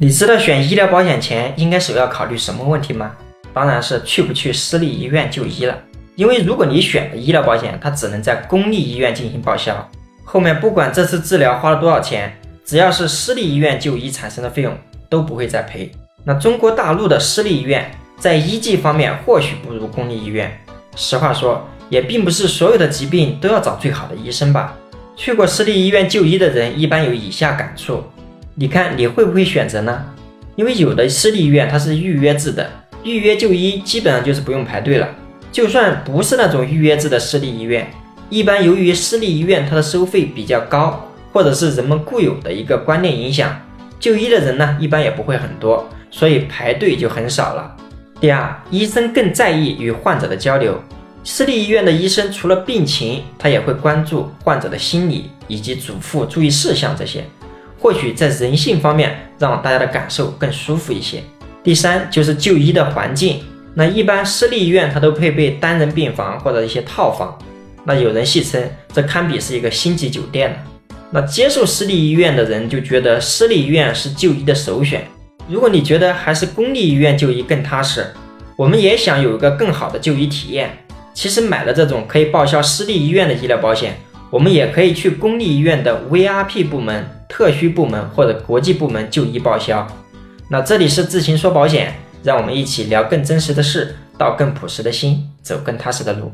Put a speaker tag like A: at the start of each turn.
A: 你知道选医疗保险前应该首要考虑什么问题吗？当然是去不去私立医院就医了。因为如果你选的医疗保险，它只能在公立医院进行报销，后面不管这次治疗花了多少钱，只要是私立医院就医产生的费用都不会再赔。那中国大陆的私立医院在医技方面或许不如公立医院，实话说，也并不是所有的疾病都要找最好的医生吧。去过私立医院就医的人一般有以下感触。你看你会不会选择呢？因为有的私立医院它是预约制的，预约就医基本上就是不用排队了。就算不是那种预约制的私立医院，一般由于私立医院它的收费比较高，或者是人们固有的一个观念影响，就医的人呢一般也不会很多，所以排队就很少了。第二，医生更在意与患者的交流，私立医院的医生除了病情，他也会关注患者的心理以及嘱咐注意事项这些。或许在人性方面让大家的感受更舒服一些。第三就是就医的环境，那一般私立医院它都配备单人病房或者一些套房，那有人戏称这堪比是一个星级酒店了。那接受私立医院的人就觉得私立医院是就医的首选。如果你觉得还是公立医院就医更踏实，我们也想有一个更好的就医体验。其实买了这种可以报销私立医院的医疗保险，我们也可以去公立医院的 VIP 部门。特需部门或者国际部门就医报销。那这里是自行说保险，让我们一起聊更真实的事，道更朴实的心，走更踏实的路。